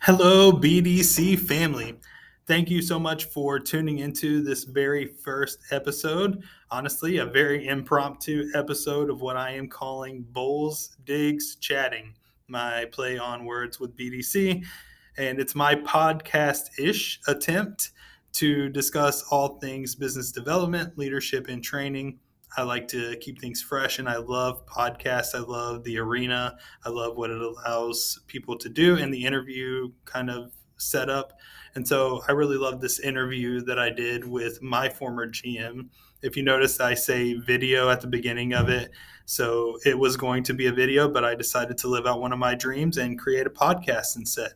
Hello, BDC family. Thank you so much for tuning into this very first episode. Honestly, a very impromptu episode of what I am calling Bowles Digs Chatting, my play on words with BDC. And it's my podcast ish attempt to discuss all things business development, leadership, and training I like to keep things fresh and I love podcasts. I love the arena. I love what it allows people to do and the interview kind of setup. And so I really love this interview that I did with my former GM. If you notice, I say video at the beginning of it. So it was going to be a video, but I decided to live out one of my dreams and create a podcast instead.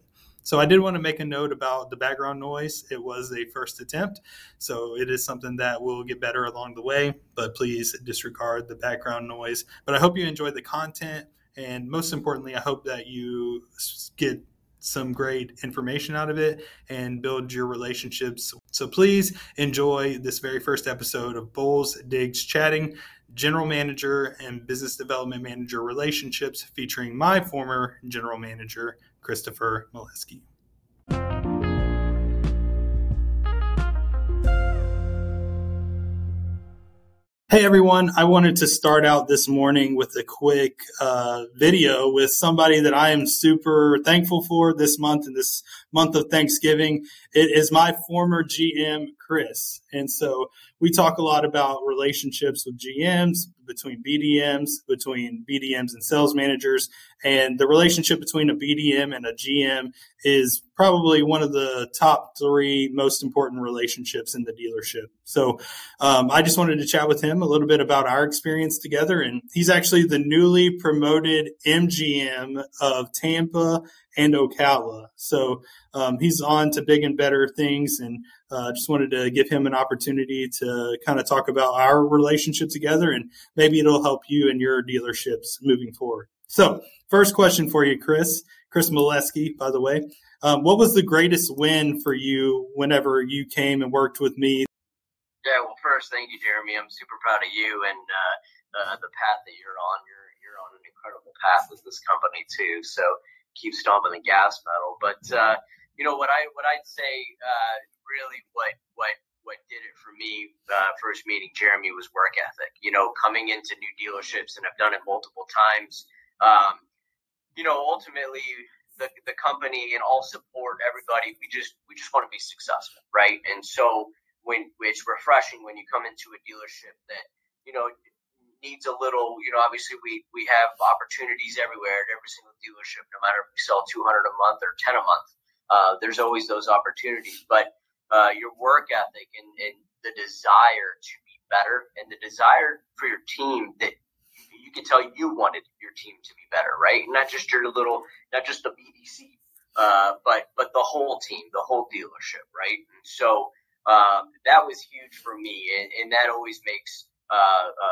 So I did want to make a note about the background noise. It was a first attempt, so it is something that will get better along the way, but please disregard the background noise. But I hope you enjoy the content, and most importantly, I hope that you get some great information out of it and build your relationships. So please enjoy this very first episode of Bowles Digs Chatting, General Manager and Business Development Manager Relationships, featuring my former General Manager, Christopher Mileski. Hey everyone, I wanted to start out this morning with a quick uh, video with somebody that I am super thankful for this month and this month of Thanksgiving. It is my former GM, Chris. And so we talk a lot about relationships with GMs, between BDMs, between BDMs and sales managers. And the relationship between a BDM and a GM is probably one of the top three most important relationships in the dealership. So um, I just wanted to chat with him a little bit about our experience together. And he's actually the newly promoted MGM of Tampa and Ocala. So um, he's on to big and better things. And uh, just wanted to give him an opportunity to kind of talk about our relationship together and maybe it'll help you and your dealerships moving forward. So, first question for you, Chris. Chris Mileski, by the way. Um, what was the greatest win for you whenever you came and worked with me? Yeah, well, first, thank you, Jeremy. I'm super proud of you and uh, uh, the path that you're on. You're you're on an incredible path with this company too. So keep stomping the gas pedal. But uh, you know what I what I'd say uh, really what what what did it for me uh, first meeting Jeremy was work ethic. You know, coming into new dealerships and I've done it multiple times. Um, you know, ultimately the the company and all support everybody. We just we just want to be successful, right? And so when it's refreshing when you come into a dealership that you know needs a little, you know, obviously we, we have opportunities everywhere at every single dealership, no matter if we sell 200 a month or 10 a month. Uh, there's always those opportunities, but uh, your work ethic and, and the desire to be better and the desire for your team that you can tell you wanted your team to be better, right? Not just your little, not just the BDC, uh, but but the whole team, the whole dealership, right? And so um, that was huge for me, and, and that always makes uh, a,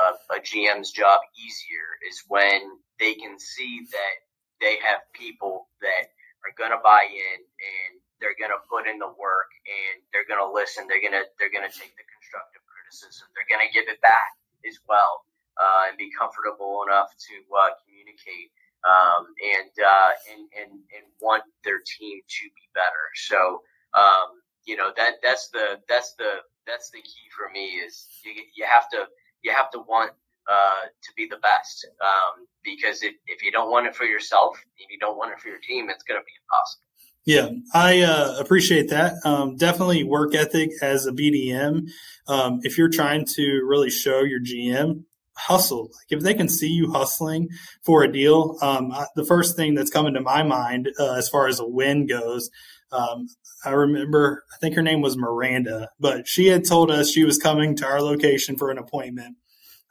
a, a, GM's job easier is when they can see that they have people that are going to buy in and they're going to put in the work and they're going to listen. They're going to they're going to take the constructive criticism. They're going to give it back as well uh, and be comfortable enough to uh, communicate um, and, uh, and and and want their team to be better. So um, you know that that's the that's the that's the key for me is you, you have to you have to want uh, to be the best um, because if, if you don't want it for yourself, if you don't want it for your team, it's going to be impossible. Yeah, I uh, appreciate that. Um, definitely work ethic as a BDM. Um, if you're trying to really show your GM, hustle. Like if they can see you hustling for a deal, um, I, the first thing that's coming to my mind uh, as far as a win goes, um, I remember, I think her name was Miranda, but she had told us she was coming to our location for an appointment.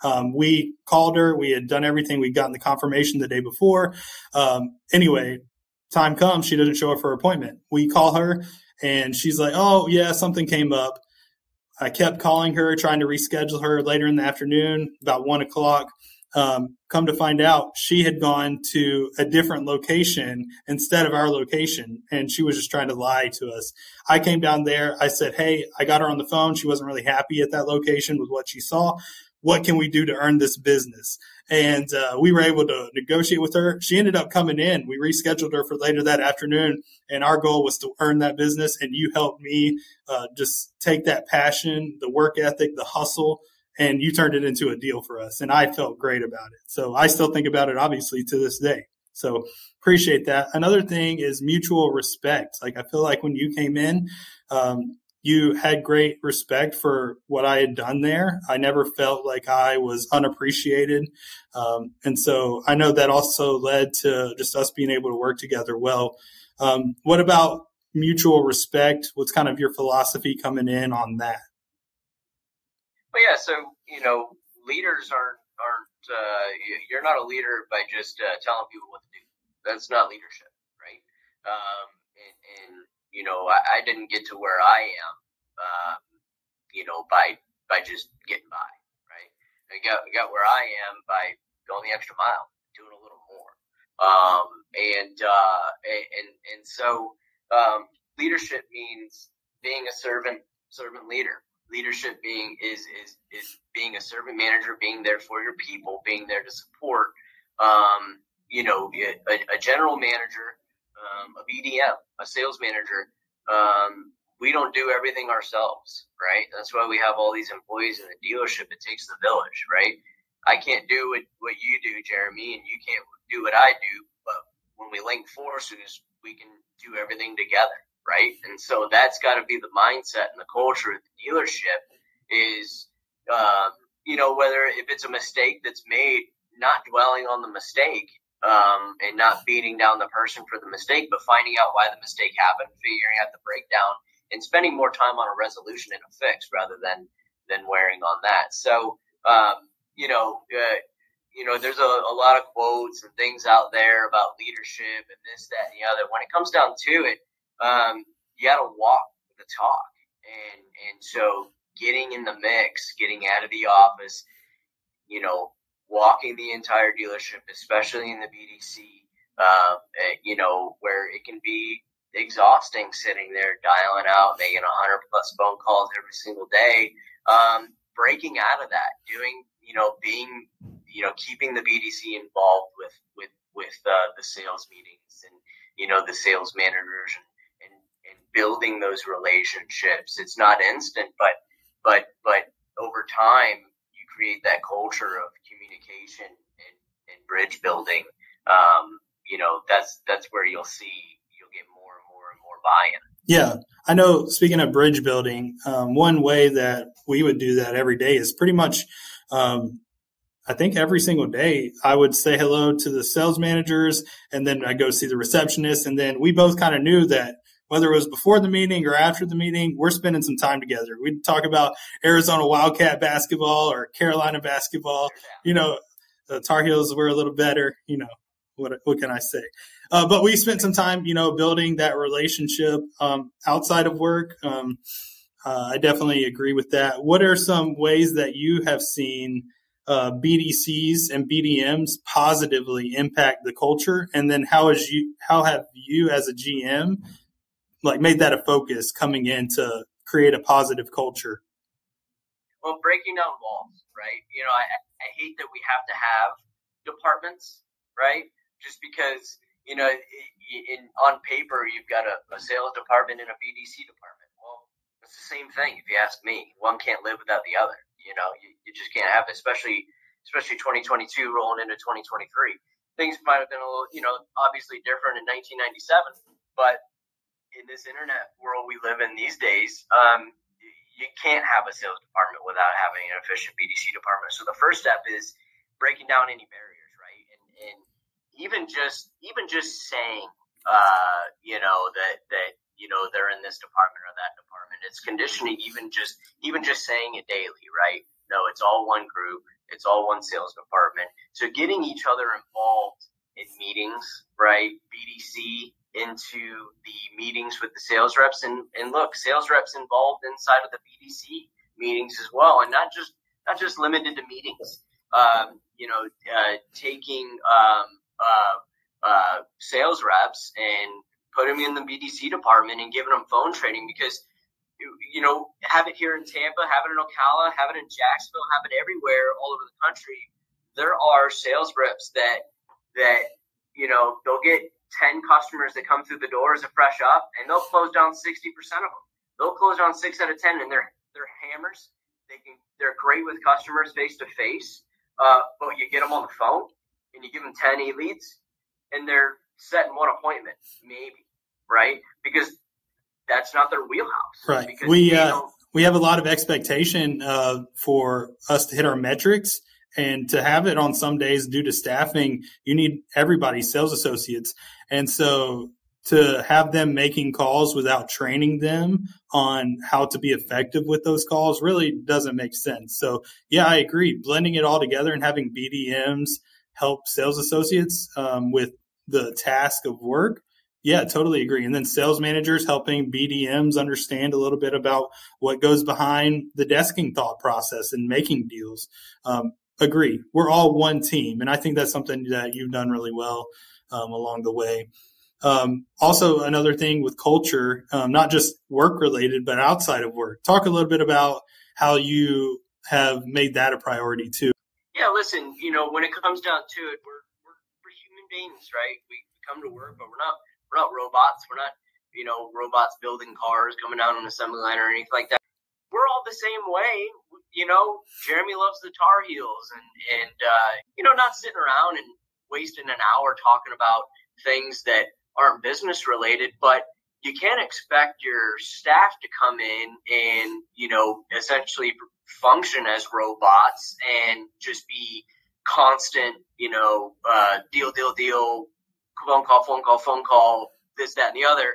Um, we called her. We had done everything. We'd gotten the confirmation the day before. Um, anyway, time comes, she doesn't show up for her appointment. We call her and she's like, oh, yeah, something came up. I kept calling her, trying to reschedule her later in the afternoon, about one o'clock. Um, come to find out, she had gone to a different location instead of our location, and she was just trying to lie to us. I came down there. I said, "Hey, I got her on the phone. She wasn't really happy at that location with what she saw. What can we do to earn this business?" And uh, we were able to negotiate with her. She ended up coming in. We rescheduled her for later that afternoon, and our goal was to earn that business. And you helped me uh, just take that passion, the work ethic, the hustle and you turned it into a deal for us. And I felt great about it. So I still think about it, obviously, to this day. So appreciate that. Another thing is mutual respect. Like I feel like when you came in, um, you had great respect for what I had done there. I never felt like I was unappreciated. Um, and so I know that also led to just us being able to work together well. Um, what about mutual respect? What's kind of your philosophy coming in on that? But yeah, so you know, leaders aren't aren't uh, you're not a leader by just uh, telling people what to do. That's not leadership, right? Um, and, and you know, I, I didn't get to where I am, um, you know, by by just getting by, right? I got got where I am by going the extra mile, doing a little more, um, and uh, and and so um, leadership means being a servant servant leader leadership being is is is being a servant manager, being there for your people, being there to support. Um, you know, a, a general manager, um, a BDM, a sales manager. Um, we don't do everything ourselves, right? That's why we have all these employees in the dealership. It takes the village, right? I can't do what, what you do, Jeremy, and you can't do what I do. But when we link forces, we can do everything together right? And so that's got to be the mindset and the culture of the dealership is, um, you know, whether if it's a mistake that's made, not dwelling on the mistake um, and not beating down the person for the mistake, but finding out why the mistake happened, figuring out the breakdown, and spending more time on a resolution and a fix rather than than wearing on that. So, um, you know. Uh, you know, there's a, a lot of quotes and things out there about leadership and this, that, and the other. When it comes down to it, um, you got to walk the talk. And, and so getting in the mix, getting out of the office, you know, walking the entire dealership, especially in the BDC, uh, eh, you know, where it can be exhausting sitting there dialing out, making a hundred plus phone calls every single day. Um, breaking out of that, doing, you know, being, you know, keeping the BDC involved with, with, with, uh, the sales meetings and, you know, the sales managers and, building those relationships. It's not instant, but but but over time, you create that culture of communication and, and bridge building. Um, you know, that's that's where you'll see you'll get more and more and more buy-in. Yeah, I know. Speaking of bridge building, um, one way that we would do that every day is pretty much. Um, I think every single day I would say hello to the sales managers and then I go see the receptionist. And then we both kind of knew that whether it was before the meeting or after the meeting, we're spending some time together. We'd talk about Arizona Wildcat basketball or Carolina basketball. You know, the Tar Heels were a little better. You know, what what can I say? Uh, but we spent some time, you know, building that relationship um, outside of work. Um, uh, I definitely agree with that. What are some ways that you have seen uh, BDCs and BDMs positively impact the culture? And then how is you how have you as a GM like made that a focus coming in to create a positive culture? Well, breaking down walls, right? You know, I, I hate that we have to have departments, right? Just because, you know, in on paper you've got a, a sales department and a BDC department. Well, it's the same thing if you ask me. One can't live without the other. You know, you, you just can't have it, especially especially 2022 rolling into 2023. Things might have been a little, you know, obviously different in 1997, but in this internet world we live in these days, um, you can't have a sales department without having an efficient BDC department. So the first step is breaking down any barriers, right? And, and even just even just saying, uh, you know, that that you know they're in this department or that department. It's conditioning. Even just even just saying it daily, right? No, it's all one group. It's all one sales department. So getting each other involved in meetings, right? BDC into the meetings with the sales reps and, and look, sales reps involved inside of the BDC meetings as well, and not just not just limited to meetings. um, you know, uh, taking um, uh, uh, sales reps and putting them in the BDC department and giving them phone training because you know, have it here in Tampa, have it in Ocala, have it in Jacksonville, have it everywhere all over the country. There are sales reps that that you know they'll get ten customers that come through the door as a fresh up, and they'll close down sixty percent of them. They'll close down six out of ten, and they're they're hammers. They can they're great with customers face to face, but you get them on the phone and you give them ten e leads, and they're set in one appointment maybe, right? Because that's not their wheelhouse. Right. We uh, we have a lot of expectation uh, for us to hit our metrics. And to have it on some days due to staffing, you need everybody, sales associates. And so to have them making calls without training them on how to be effective with those calls really doesn't make sense. So, yeah, I agree. Blending it all together and having BDMs help sales associates um, with the task of work yeah, totally agree. And then sales managers helping BDMs understand a little bit about what goes behind the desking thought process and making deals. Um, agree. We're all one team. And I think that's something that you've done really well um, along the way. Um, also, another thing with culture, um, not just work related, but outside of work. Talk a little bit about how you have made that a priority too. Yeah, listen, you know, when it comes down to it, we're, we're, we're human beings, right? We come to work, but we're not we're not robots. We're not, you know, robots building cars coming down an assembly line or anything like that. We're all the same way. You know, Jeremy loves the Tar Heels and, and, uh, you know, not sitting around and wasting an hour talking about things that aren't business related, but you can't expect your staff to come in and, you know, essentially function as robots and just be constant, you know, uh, deal, deal, deal, phone call, phone call, phone call, this, that, and the other.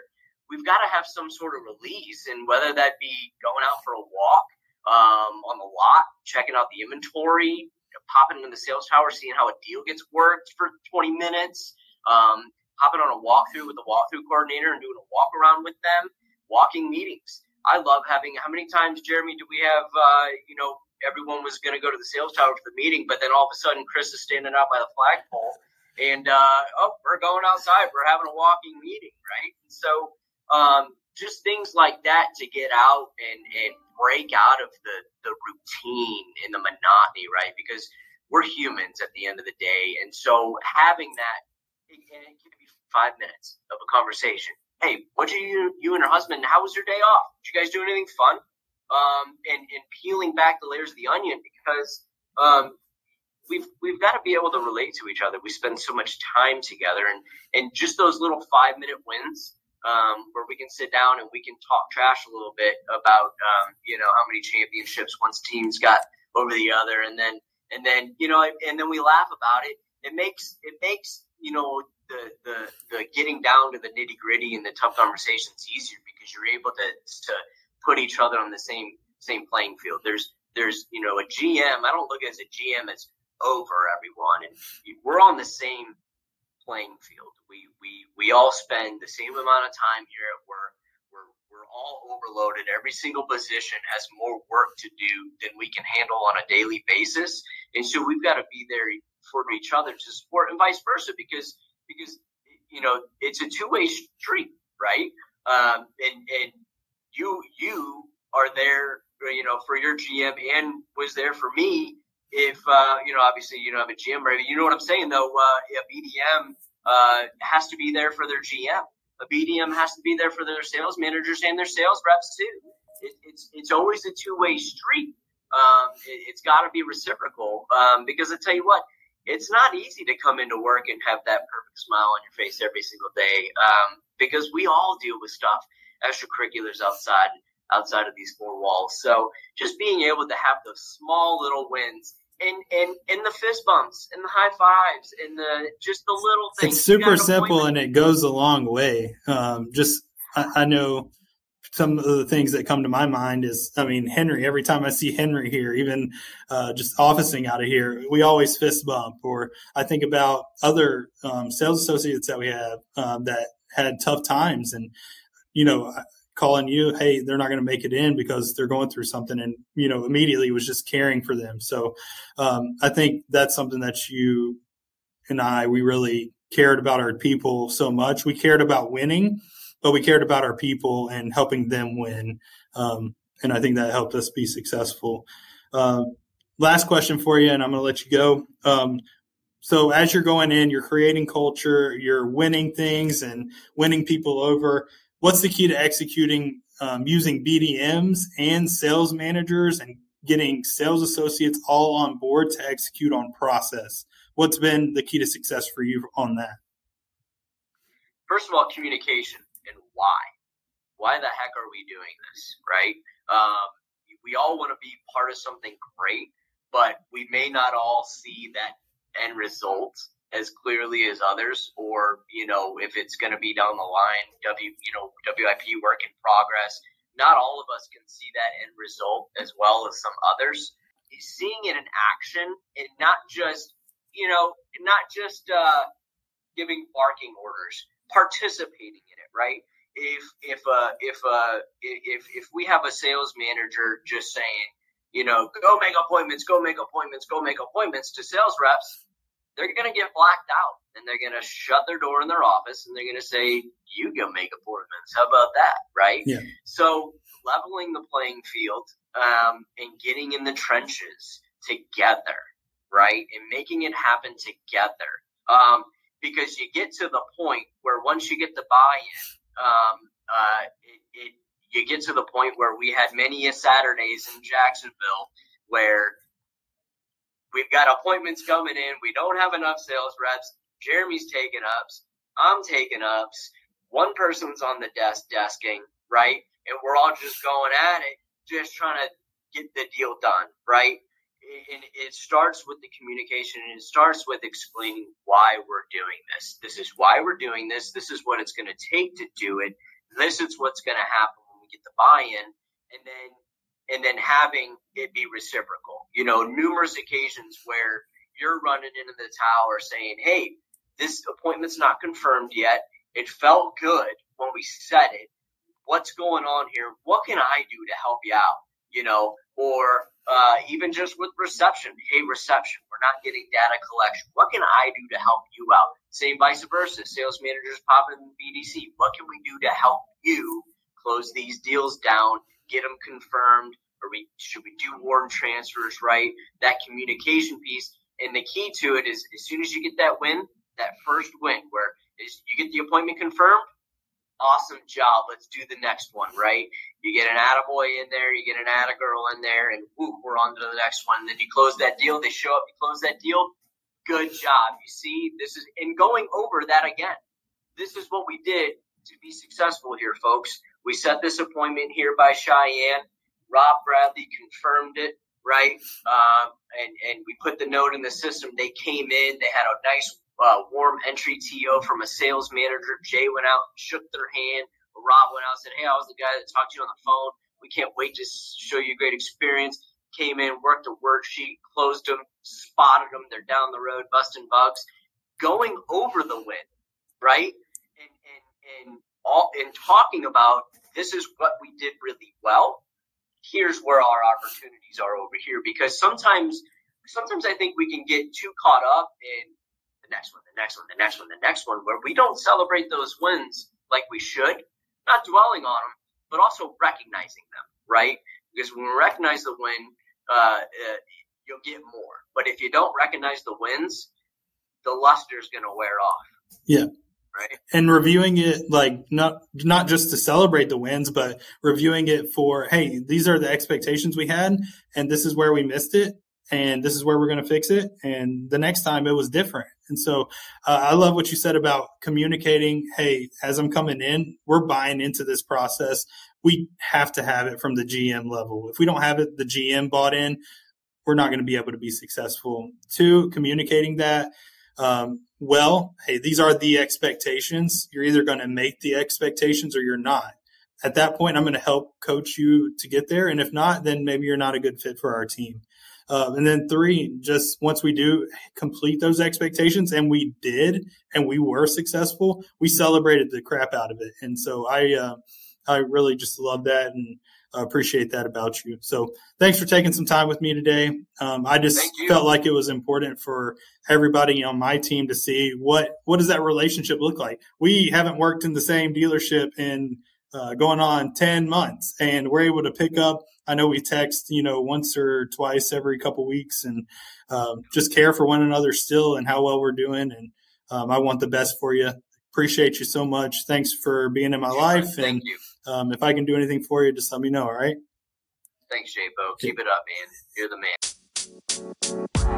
We've got to have some sort of release, and whether that be going out for a walk um, on the lot, checking out the inventory, popping in the sales tower, seeing how a deal gets worked for 20 minutes, um, hopping on a walkthrough with the walkthrough coordinator and doing a walk around with them, walking meetings. I love having. How many times, Jeremy, do we have? Uh, you know, everyone was going to go to the sales tower for the meeting, but then all of a sudden, Chris is standing out by the flagpole and uh, oh, we're going outside. We're having a walking meeting, right? And so um, just things like that to get out and, and break out of the, the routine and the monotony, right? Because we're humans at the end of the day. And so having that, and it can be five minutes of a conversation. Hey, what did you, you and your husband, how was your day off? Did you guys do anything fun? Um, and, and peeling back the layers of the onion because um, we've we've got to be able to relate to each other. We spend so much time together, and and just those little five minute wins um, where we can sit down and we can talk trash a little bit about um, you know how many championships one's team's got over the other, and then and then you know and then we laugh about it. It makes it makes you know the the the getting down to the nitty gritty and the tough conversations easier because you're able to to put each other on the same same playing field. There's there's you know a GM. I don't look at as a GM as over everyone, and we're on the same playing field. We we we all spend the same amount of time here at work. We're we're all overloaded. Every single position has more work to do than we can handle on a daily basis, and so we've got to be there for each other to support, and vice versa, because because you know it's a two way street, right? Um, and and you you are there, you know, for your GM, and was there for me if uh, you know, obviously you don't have a GM ready. You know what I'm saying though? Uh, a BDM uh, has to be there for their GM. A BDM has to be there for their sales managers and their sales reps too. It, it's it's always a two way street. Um, it, has got to be reciprocal um, because I tell you what, it's not easy to come into work and have that perfect smile on your face every single day um, because we all deal with stuff, extracurriculars outside outside of these four walls. So just being able to have those small little wins and and and the fist bumps and the high fives and the just the little things. It's super simple and it goes a long way. Um, just I, I, know some of the things that come to my mind is I mean Henry. Every time I see Henry here, even uh, just officing out of here, we always fist bump. Or I think about other um, sales associates that we have um, that had tough times and you know calling you, hey, they're not going to make it in because they're going through something, and you know immediately was just caring for them. So um, I think that's something that you and I we really cared about our people so much. We cared about winning, but we cared about our people and helping them win. Um, and I think that helped us be successful. Uh, last question for you, and I'm going to let you go. Um, so as you're going in, you're creating culture, you're winning things and winning people over. What's the key to executing um, using BDMs and sales managers and getting sales associates all on board to execute on process? What's been the key to success for you on that? First of all, communication and why. Why the heck are we doing this, right? Um, we all want to be part of something great, but we may not all see that end result as clearly as others, or you know, if it's going to be down the line, W, you know, WIP work in progress. Not all of us can see that end result as well as some others. Seeing it in action and not just, you know, not just uh, giving barking orders, participating in it, right? If if uh, if uh, if if we have a sales manager just saying, you know, go make appointments, go make appointments, go make appointments to sales reps, they're going to get blacked out and they're going to shut their door in their office and they're going to say, you go make appointments. How about that? Right. Yeah. So leveling the playing field, um, and getting in the trenches together, right. And making it happen together. Um, because you get to the point where once you get the buy-in, um, uh, it, it, you get to the point where we had many a Saturdays in Jacksonville where we've got appointments coming in. We don't have enough sales reps. Jeremy's taking ups. I'm taking ups. One person's on the desk desking, right? And we're all just going at it, just trying to get the deal done, right? And it starts with the communication and it starts with explaining why we're doing this. This is why we're doing this. This is what it's going to take to do it. This is what's going to happen when we get the buy-in. And then and then having it be reciprocal. You know, numerous occasions where you're running into the tower saying, Hey, this appointment's not confirmed yet. It felt good when we said it. What's going on here? What can I do to help you out? You know, or uh, even just with reception. Hey, reception, we're not getting data collection. What can I do to help you out? Same vice versa. Sales managers pop in BDC. What can we do to help you close these deals down get them confirmed? Or we should we do warm transfers right? That communication piece, and the key to it is as soon as you get that win, that first win, where is you get the appointment confirmed, awesome job. Let's do the next one, right? You get an attaboy in there, you get an attagirl in there, and whoop, we're on to the next one. Then you close that deal, they show up, you close that deal. Good job. You see, this is, and going over that again, this is what we did to be successful here, folks. We set this appointment here by Cheyenne. Rob Bradley confirmed it, right? Um, and, and we put the note in the system. They came in. They had a nice uh, warm entry TO from a sales manager. Jay went out, shook their hand. Rob went out and said, Hey, I was the guy that talked to you on the phone. We can't wait to show you a great experience. Came in, worked a worksheet, closed them, spotted them. They're down the road, busting bugs, going over the win, right? And, and, and all in talking about this is what we did really well. Here's where our opportunities are over here because sometimes sometimes I think we can get too caught up in the next one, the next one, the next one, the next one, where we don't celebrate those wins like we should, not dwelling on them, but also recognizing them, right? Because when we recognize the win, uh, uh, you'll get more. But if you don't recognize the wins, the luster is going to wear off. Yeah. Right. And reviewing it like not not just to celebrate the wins, but reviewing it for hey, these are the expectations we had, and this is where we missed it, and this is where we're going to fix it, and the next time it was different. And so uh, I love what you said about communicating. Hey, as I'm coming in, we're buying into this process. We have to have it from the GM level. If we don't have it, the GM bought in, we're not going to be able to be successful. Two, communicating that um, well, hey, these are the expectations. You're either going to make the expectations or you're not. At that point, I'm going to help coach you to get there. And if not, then maybe you're not a good fit for our team. Uh, and then three, just once we do complete those expectations, and we did, and we were successful, we celebrated the crap out of it. And so I, uh, I really just love that and appreciate that about you. So thanks for taking some time with me today. Um, I just felt like it was important for everybody on my team to see what what does that relationship look like. We haven't worked in the same dealership in uh, going on 10 months and we're able to pick up i know we text you know once or twice every couple weeks and um, just care for one another still and how well we're doing and um, i want the best for you appreciate you so much thanks for being in my life Thank and you. Um, if i can do anything for you just let me know all right Thanks, Japo. Keep it up, man. You're the man.